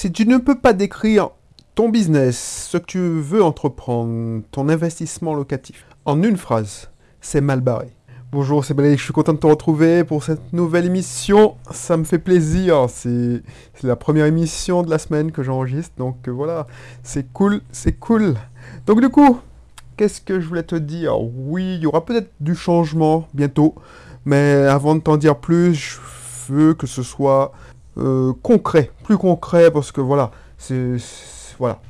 Si tu ne peux pas décrire ton business, ce que tu veux entreprendre, ton investissement locatif, en une phrase, c'est mal barré. Bonjour, c'est Balaïk, je suis content de te retrouver pour cette nouvelle émission. Ça me fait plaisir, c'est la première émission de la semaine que j'enregistre, donc euh, voilà, c'est cool, c'est cool. Donc du coup, qu'est-ce que je voulais te dire? Oui, il y aura peut-être du changement bientôt, mais avant de t'en dire plus, je veux que ce soit euh, concret, plus concret, parce que voilà, c'est... Voilà.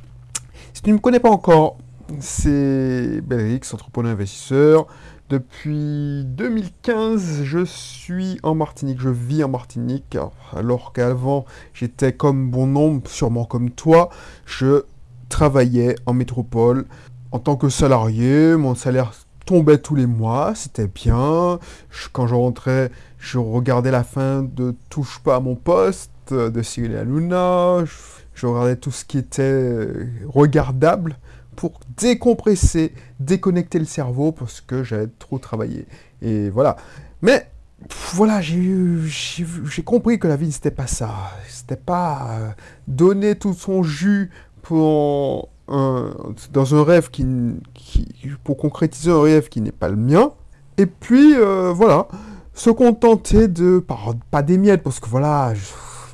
Si tu ne me connais pas encore, c'est Belrix, entrepreneur investisseur. Depuis 2015, je suis en Martinique, je vis en Martinique, alors qu'avant, j'étais comme bon nombre, sûrement comme toi, je travaillais en métropole en tant que salarié, mon salaire tombait tous les mois, c'était bien. quand je rentrais, je regardais la fin de Touche pas à mon poste, de Cyril Hanouna, je, je regardais tout ce qui était regardable pour décompresser, déconnecter le cerveau parce que j'avais trop travaillé. Et voilà. Mais voilà, j'ai compris que la vie, c'était pas ça. C'était pas euh, donner tout son jus pour, dans un rêve qui, pour concrétiser un rêve qui n'est pas le mien. Et puis, euh, voilà, se contenter de, pas, des miettes, parce que voilà,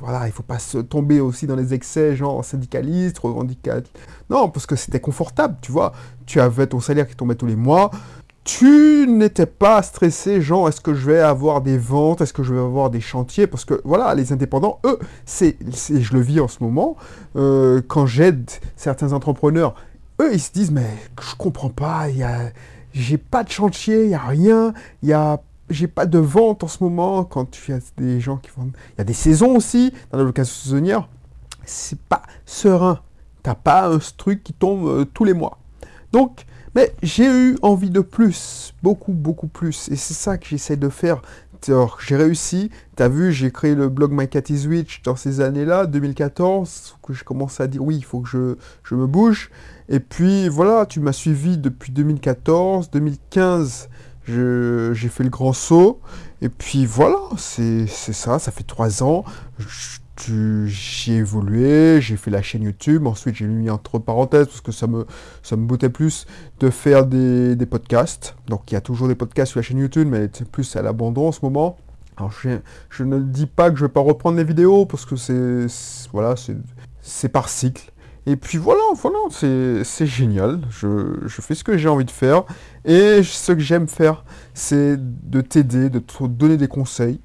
voilà, il faut pas se tomber aussi dans les excès, genre syndicaliste, revendicateur. Non, parce que c'était confortable, tu vois. Tu avais ton salaire qui tombait tous les mois. Tu n'étais pas stressé, genre, est-ce que je vais avoir des ventes, est-ce que je vais avoir des chantiers? Parce que, voilà, les indépendants, eux, c'est, je le vis en ce moment, euh, quand j'aide certains entrepreneurs, eux, ils se disent, mais je comprends pas, il j'ai pas de chantier, il y a rien, il y j'ai pas de vente en ce moment quand tu as des gens qui vendent. Il y a des saisons aussi dans la location saisonnière. C'est pas serein. T'as pas un truc qui tombe euh, tous les mois. Donc, mais j'ai eu envie de plus, beaucoup, beaucoup plus. Et c'est ça que j'essaie de faire. J'ai réussi. Tu as vu, j'ai créé le blog My Cat is Witch dans ces années-là, 2014, que je commence à dire oui, il faut que je, je me bouge. Et puis voilà, tu m'as suivi depuis 2014, 2015 j'ai fait le grand saut. Et puis voilà, c'est ça, ça fait trois ans. J'ai évolué, j'ai fait la chaîne YouTube, ensuite j'ai mis entre parenthèses parce que ça me, ça me plus de faire des, podcasts. Donc il y a toujours des podcasts sur la chaîne YouTube, mais c'est plus à l'abandon en ce moment. Alors je, je, ne dis pas que je vais pas reprendre les vidéos parce que c'est voilà, c'est par cycle. Et puis voilà, voilà, c'est génial. Je, fais ce que j'ai envie de faire. Et ce que j'aime faire, c'est de t'aider, de te donner des conseils.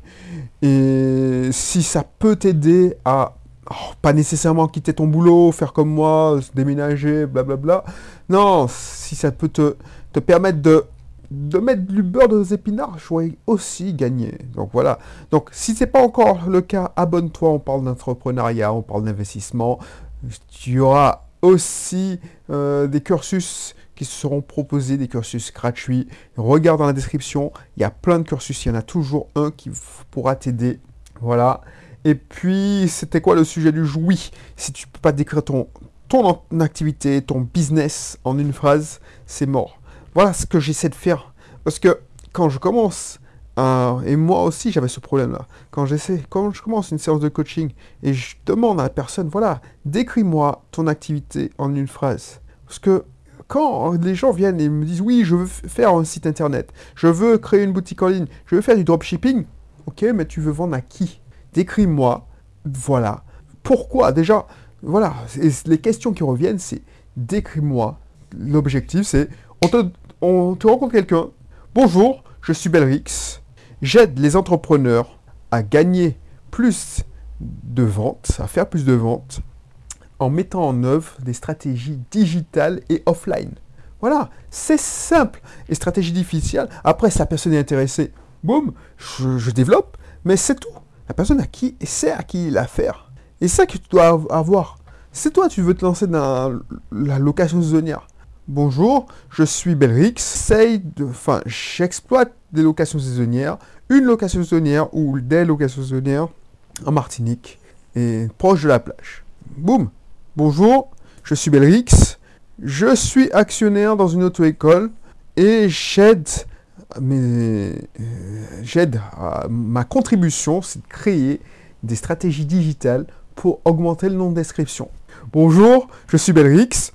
Et si ça peut t'aider à oh, pas nécessairement quitter ton boulot, faire comme moi, déménager, blablabla. Non, si ça peut te, te permettre de, de mettre du beurre dans les épinards, je pourrais aussi gagner. Donc voilà. Donc si ce n'est pas encore le cas, abonne-toi. On parle d'entrepreneuriat, on parle d'investissement. Tu auras aussi euh, des cursus qui seront proposés, des cursus gratuits. Regarde dans la description, il y a plein de cursus, il y en a toujours un qui pourra t'aider. Voilà. Et puis, c'était quoi le sujet du jour Oui, si tu ne peux pas décrire ton, ton activité, ton business en une phrase, c'est mort. Voilà ce que j'essaie de faire. Parce que quand je commence ah, et moi aussi, j'avais ce problème-là. Quand j'essaie, quand je commence une séance de coaching et je demande à la personne, voilà, décris-moi ton activité en une phrase. Parce que quand les gens viennent et me disent, oui, je veux faire un site internet, je veux créer une boutique en ligne, je veux faire du dropshipping, ok, mais tu veux vendre à qui? Décris-moi, voilà. Pourquoi? Déjà, voilà, les questions qui reviennent, c'est décris-moi. L'objectif, c'est on te, on te rencontre quelqu'un, bonjour, je suis Belrix, J'aide les entrepreneurs à gagner plus de ventes, à faire plus de ventes, en mettant en œuvre des stratégies digitales et offline. Voilà, c'est simple. Et stratégie difficile, après, si la personne est intéressée, boum, je, développe, mais c'est tout. La personne à qui sait à qui il a affaire. Et ça que tu dois avoir. C'est toi, tu veux te lancer dans la location saisonnière. Bonjour, je suis Belrix, j'exploite des locations saisonnières, une location saisonnière ou des locations saisonnières en Martinique et proche de la plage. Boum Bonjour, je suis Belrix, je suis actionnaire dans une auto-école et j'aide euh, j'aide ma contribution, c'est de créer des stratégies digitales pour augmenter le nombre d'inscriptions. Bonjour, je suis Belrix.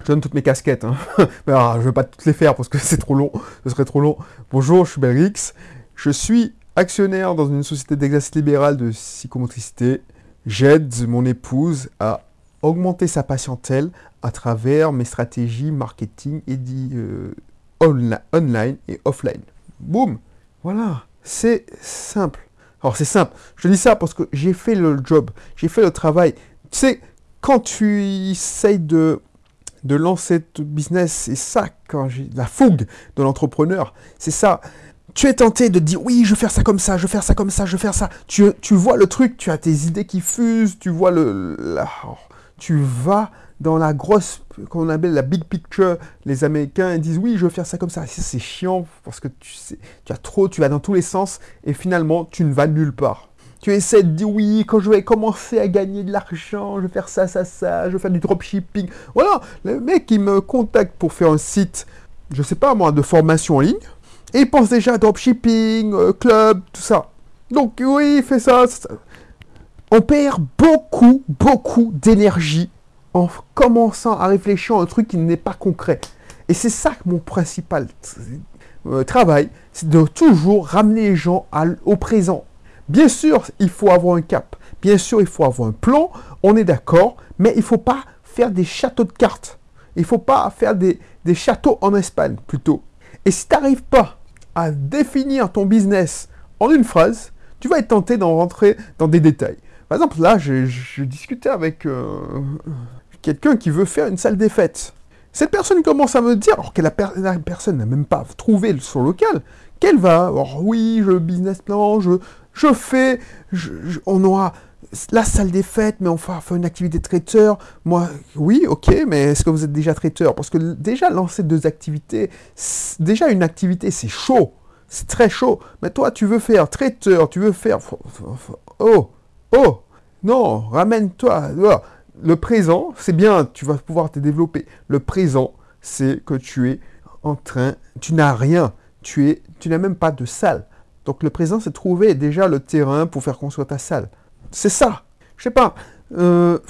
Je donne toutes mes casquettes. Hein. Mais alors, je ne vais pas toutes les faire parce que c'est trop long. Ce serait trop long. Bonjour, je suis Belrix. Je suis actionnaire dans une société d'exercice libéral de psychomotricité. J'aide mon épouse à augmenter sa patientèle à travers mes stratégies marketing et dit, euh, online et offline. Boum Voilà, c'est simple. Alors c'est simple, je dis ça parce que j'ai fait le job, j'ai fait le travail. Tu sais, quand tu essayes de, de lancer ton business, c'est ça, quand j'ai la fougue de l'entrepreneur, c'est ça. Tu es tenté de dire oui, je vais faire ça comme ça, je vais faire ça comme ça, je vais faire ça. Tu, vois le truc, tu as tes idées qui fusent, tu vois le... tu vas dans la grosse, qu'on appelle la big picture, les Américains disent oui, je veux faire ça comme ça. c'est chiant parce que tu, tu as trop, tu vas dans tous les sens et finalement tu ne vas nulle part. Tu essaies de dire oui, quand je vais commencer à gagner de l'argent, je vais faire ça, ça, ça, je vais faire du dropshipping. Voilà, le mec il me contacte pour faire un site, je sais pas moi, de formation en ligne, et il pense déjà à dropshipping, euh, club, tout ça. Donc oui, il fait ça. On perd beaucoup, beaucoup d'énergie en commençant à réfléchir à un truc qui n'est pas concret. Et c'est ça mon principal euh, travail, c'est de toujours ramener les gens au présent. Bien sûr, il faut avoir un cap. Bien sûr, il faut avoir un plan. On est d'accord. Mais il ne faut pas faire des châteaux de cartes. Il ne faut pas faire des, châteaux en Espagne, plutôt. Et si tu n'arrives pas à définir ton business en une phrase, tu vas être tenté d'en rentrer dans des détails. Par exemple, là, je, discutais avec euh, quelqu'un qui veut faire une salle des fêtes. Cette personne commence à me dire, alors que la, personne n'a même pas trouvé son local, qu'elle va, alors oui, je business plan, je, je fais, on aura la salle des fêtes, mais on va faire une activité traiteur. Moi, oui, ok, mais est-ce que vous êtes déjà traiteur? Parce que déjà, lancer deux activités, déjà une activité, c'est chaud. C'est très chaud. Mais toi, tu veux faire traiteur, tu veux faire... Oh, oh, non, ramène-toi le présent, c'est bien, tu vas pouvoir te développer. Le présent, c'est que tu es en train, tu n'as rien, tu es, tu n'as même pas de salle. Donc le présent, c'est trouver déjà le terrain pour faire construire ta salle. C'est ça. Je sais pas. Euh,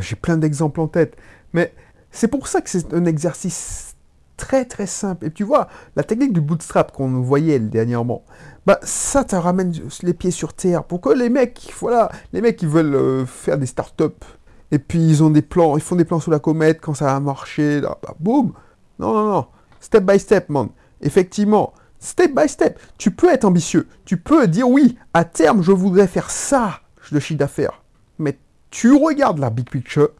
j'ai plein d'exemples en tête, mais c'est pour ça que c'est un exercice très très simple. Et tu vois, la technique du bootstrap qu'on voyait dernièrement, bah ça te ramène les pieds sur terre. Pour que les mecs, voilà, les mecs qui veulent euh, faire des startups, et puis ils ont des plans, ils font des plans sous la comète quand ça va marcher, là, bah, boum. Non, non, non. Step by step, man. Effectivement, step by step. Tu peux être ambitieux. Tu peux dire oui, à terme, je voudrais faire ça de chiffre d'affaires. Mais tu regardes la big picture.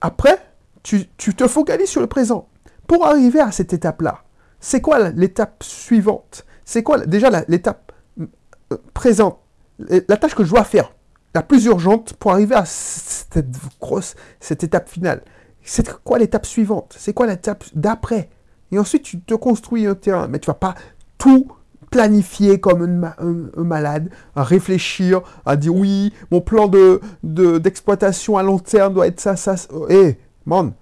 Après, tu, tu te focalises sur le présent. Pour arriver à cette étape-là, c'est quoi l'étape suivante? C'est quoi déjà l'étape euh, présente? La tâche que je dois faire, la plus urgente pour arriver à cette grosse, cette étape finale. C'est quoi l'étape suivante? C'est quoi l'étape d'après? Et ensuite, tu te construis un terrain. Mais tu vas pas tout planifier comme un, malade, à réfléchir, à dire oui, mon plan de d'exploitation à long terme doit être ça, ça. Hé, hey, man,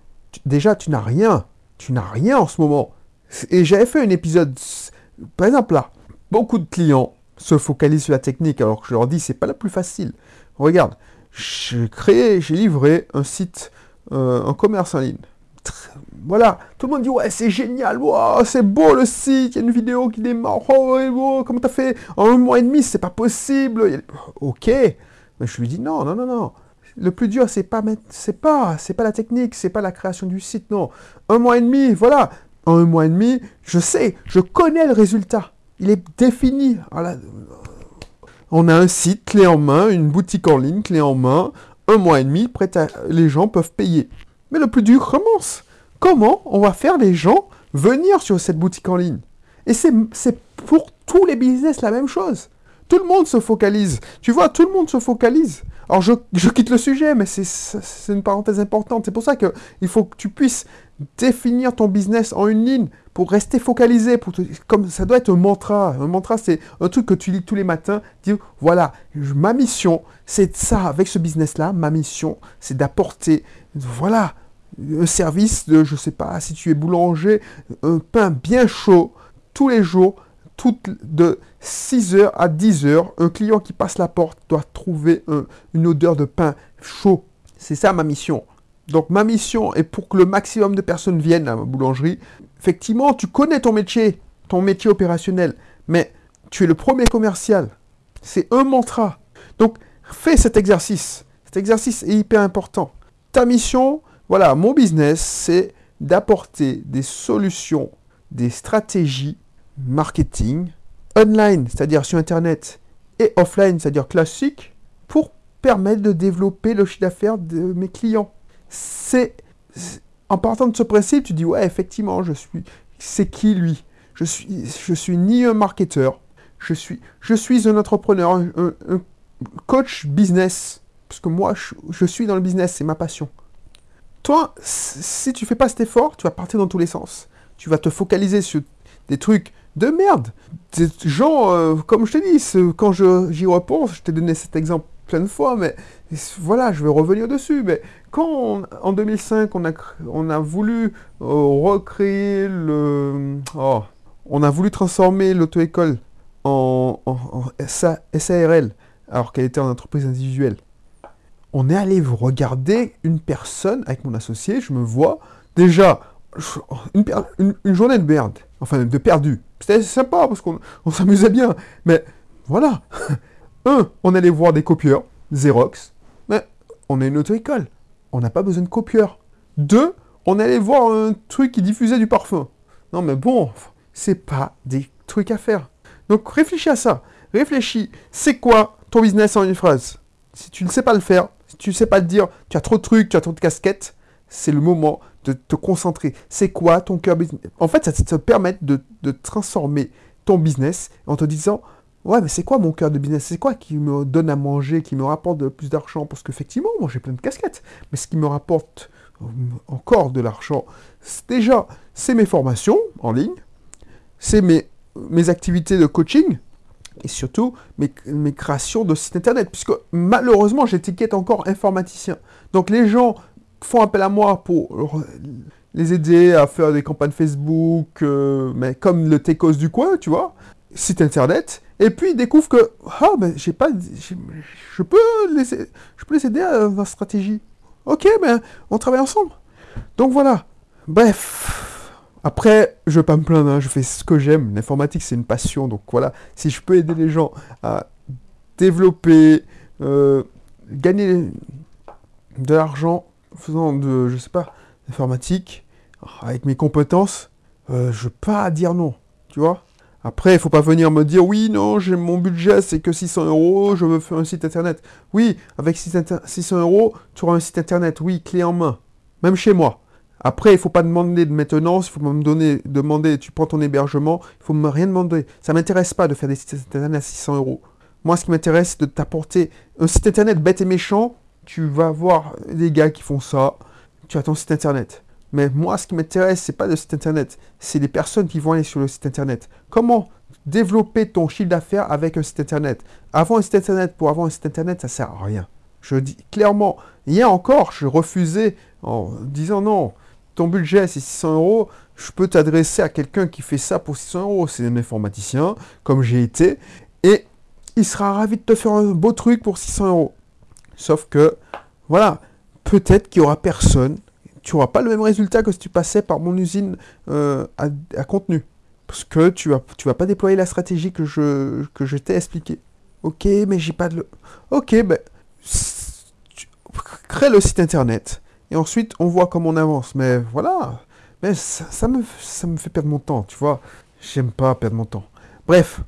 déjà, tu n'as rien. Tu n'as rien en ce moment. Et j'avais fait un épisode, par exemple là, beaucoup de clients se focalisent sur la technique alors que je leur dis c'est pas la plus facile. Regarde, j'ai créé, j'ai livré un site, euh, un commerce en ligne. Voilà, tout le monde dit ouais c'est génial, c'est beau le site, il y a une vidéo qui démarre, oh, oh comment t'as fait en un mois et demi, c'est pas possible. Ok, mais je lui dis non, non, non, non le plus dur, c'est pas c'est pas, c'est pas la technique, c'est pas la création du site, non. Un mois et demi, voilà. En un mois et demi, je sais, je connais le résultat. Il est défini. On a un site clé en main, une boutique en ligne clé en main. Un mois et demi, prêt les gens peuvent payer. Mais le plus dur commence. Comment on va faire les gens venir sur cette boutique en ligne? Et c'est pour tous les business la même chose. Tout le monde se focalise. Tu vois, tout le monde se focalise. Alors je, quitte le sujet, mais c'est une parenthèse importante. C'est pour ça qu'il faut que tu puisses définir ton business en une ligne pour rester focalisé. Pour comme ça doit être un mantra. Un mantra, c'est un truc que tu lis tous les matins. Dire voilà, ma mission, c'est ça avec ce business-là. Ma mission, c'est d'apporter, voilà, un service de, je sais pas, si tu es boulanger, un pain bien chaud tous les jours toutes de 6h à 10h, un client qui passe la porte doit trouver une odeur de pain chaud. C'est ça ma mission. Donc ma mission est pour que le maximum de personnes viennent à ma boulangerie. Effectivement, tu connais ton métier, ton métier opérationnel, mais tu es le premier commercial. C'est un mantra. Donc fais cet exercice. Cet exercice est hyper important. Ta mission, voilà, mon business, c'est d'apporter des solutions, des stratégies marketing online, c'est-à-dire sur Internet, et offline, c'est-à-dire classique, pour permettre de développer le chiffre d'affaires de mes clients. C'est en partant de ce principe, tu dis ouais, effectivement, je suis. C'est qui lui? Je suis, je suis ni un marketeur, je suis, je suis un entrepreneur, un, coach business, parce que moi, je, je suis dans le business, c'est ma passion. Toi, si tu fais pas cet effort, tu vas partir dans tous les sens. Tu vas te focaliser sur des trucs de merde. Des gens, euh, comme je t'ai dit, quand j'y repense, je t'ai donné cet exemple plein de fois, mais voilà, je vais revenir dessus. Mais quand en 2005, on a, on a voulu euh, recréer le. Oh, on a voulu transformer l'auto-école en, en, SARL, alors qu'elle était en entreprise individuelle. On est allé regarder une personne avec mon associé, je me vois, déjà, une, une journée de merde, enfin de perdu. C'était sympa parce qu'on s'amusait bien. Mais voilà. Un, on allait voir des copieurs, Xerox. Mais on est une auto-école. On n'a pas besoin de copieurs. Deux, on allait voir un truc qui diffusait du parfum. Non mais bon, c'est pas des trucs à faire. Donc réfléchis à ça. Réfléchis. C'est quoi ton business en une phrase? Si tu ne sais pas le faire, si tu ne sais pas le dire, tu as trop de trucs, tu as trop de casquettes, c'est le moment de te concentrer. C'est quoi ton cœur business? En fait, ça te permet de, transformer ton business en te disant Ouais, mais c'est quoi mon cœur de business? C'est quoi qui me donne à manger, qui me rapporte plus d'argent? Parce qu'effectivement, moi j'ai plein de casquettes, mais ce qui me rapporte euh, encore de l'argent, déjà, c'est mes formations en ligne, c'est mes, mes activités de coaching, et surtout mes, mes, créations de sites internet, puisque malheureusement j'étiquette encore informaticien. Donc les gens font appel à moi pour les aider à faire des campagnes Facebook, euh, mais comme le Tecos du coin, tu vois, site internet, et puis ils découvrent que, ah, mais j'ai pas, je peux les, je peux les aider à ma stratégie. Ok, mais on travaille ensemble. Donc voilà. Bref. Après, je vais pas me plaindre, hein, je fais ce que j'aime. L'informatique, c'est une passion. Donc voilà, si je peux aider les gens à développer, euh, gagner de l'argent faisant de, je sais pas, informatique, avec mes compétences, euh, je pas dire non, tu vois. Après, il faut pas venir me dire, oui, non, j'ai mon budget, c'est que 600 euros, je veux faire un site internet. Oui, avec 600 euros, tu auras un site internet, oui, clé en main, même chez moi. Après, il faut pas demander de maintenance, il faut pas me demander, tu prends ton hébergement, il faut me rien demander. Ça m'intéresse pas de faire des sites internet à 600 euros. Moi, ce qui m'intéresse, c'est de t'apporter un site internet bête et méchant tu vas voir des gars qui font ça, tu as ton site internet. Mais moi, ce qui m'intéresse, c'est pas le site internet, c'est les personnes qui vont aller sur le site internet. Comment développer ton chiffre d'affaires avec un site internet? Avant un site internet, pour avoir un site internet, ça sert à rien. Je dis clairement, hier encore, je refusais en disant non, ton budget c'est 600 euros, je peux t'adresser à quelqu'un qui fait ça pour 600 euros. C'est un informaticien, comme j'ai été, et il sera ravi de te faire un beau truc pour 600 euros. Sauf que, voilà, peut-être qu'il n'y aura personne. Tu n'auras pas le même résultat que si tu passais par mon usine euh, à, contenu. Parce que tu vas, tu vas pas déployer la stratégie que je, que je t'ai expliqué. Ok, mais j'ai pas de... Ok, ben... crée le site internet. Et ensuite, on voit comment on avance. Mais voilà. Mais ça, me, ça me fait perdre mon temps, tu vois. J'aime pas perdre mon temps. Bref.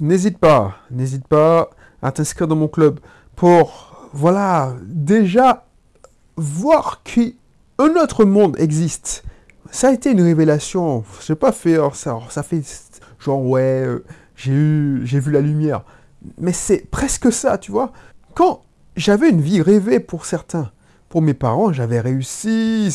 N'hésite pas. N'hésite pas à t'inscrire dans mon club pour, voilà, déjà voir qu'un autre monde existe. Ça a été une révélation. Je pas faire ça. Ça fait genre ouais, euh, j'ai eu, j'ai vu la lumière. Mais c'est presque ça, tu vois. Quand j'avais une vie rêvée pour certains, pour mes parents, j'avais réussi.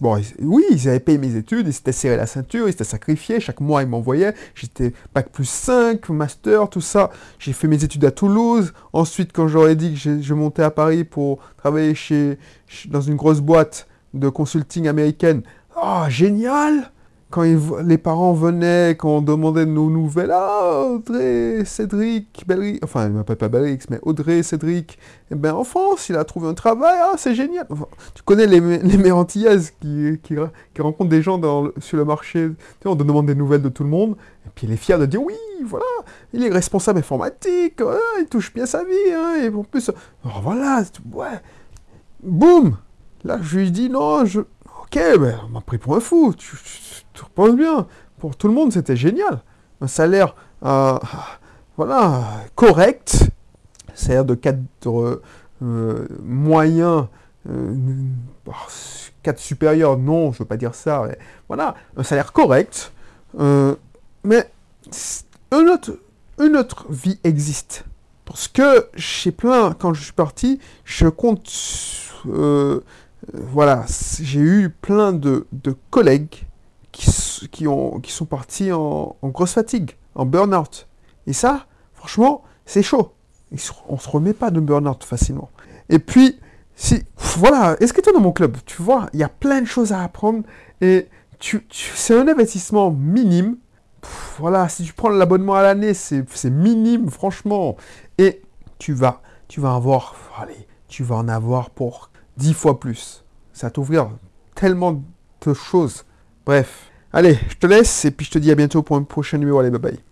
bon, oui, ils avaient payé mes études, ils s'étaient serré la ceinture, ils s'étaient sacrifiés. Chaque mois, ils m'envoyaient. J'étais bac plus 5, master, tout ça. J'ai fait mes études à Toulouse. Ensuite, quand j'aurais dit que je, montais à Paris pour travailler chez, dans une grosse boîte de consulting américaine, oh, génial! Quand les parents venaient, quand on demandait nos nouvelles, ah, Audrey, Cédric, enfin, il m'appelle pas Belrix, mais Audrey, Cédric, eh ben, en France, il a trouvé un travail, ah, c'est génial. tu connais les, les mères qui, qui, rencontrent des gens sur le marché, tu on demande des nouvelles de tout le monde, et puis il est fier de dire, oui, voilà, il est responsable informatique, il touche bien sa vie, hein, et en plus, voilà, ouais, boum Là, je lui dis, non, je... Ok, ben, on m'a pris pour un fou, tu tu repenses bien, pour tout le monde, c'était génial. Un salaire, euh, voilà, correct, c'est-à-dire de cadre euh, moyen, euh, cadre supérieur, non, je veux pas dire ça, voilà, un salaire correct, mais une autre, une autre vie existe. Parce que chez plein, quand je suis parti, je compte, voilà, j'ai eu plein de, de collègues qui, ont, qui sont partis en, grosse fatigue, en burn-out. Et ça, franchement, c'est chaud. On ne se remet pas de burn-out facilement. Et puis, si, voilà, est-ce que tu es dans mon club Tu vois, il y a plein de choses à apprendre et tu, c'est un investissement minime. voilà, si tu prends l'abonnement à l'année, c'est minime, franchement. Et tu vas, tu vas avoir, allez, tu vas en avoir pour dix fois plus. Ça t'ouvrir tellement de choses. Bref. Allez, je te laisse et puis je te dis à bientôt pour un prochain numéro. Allez, bye bye.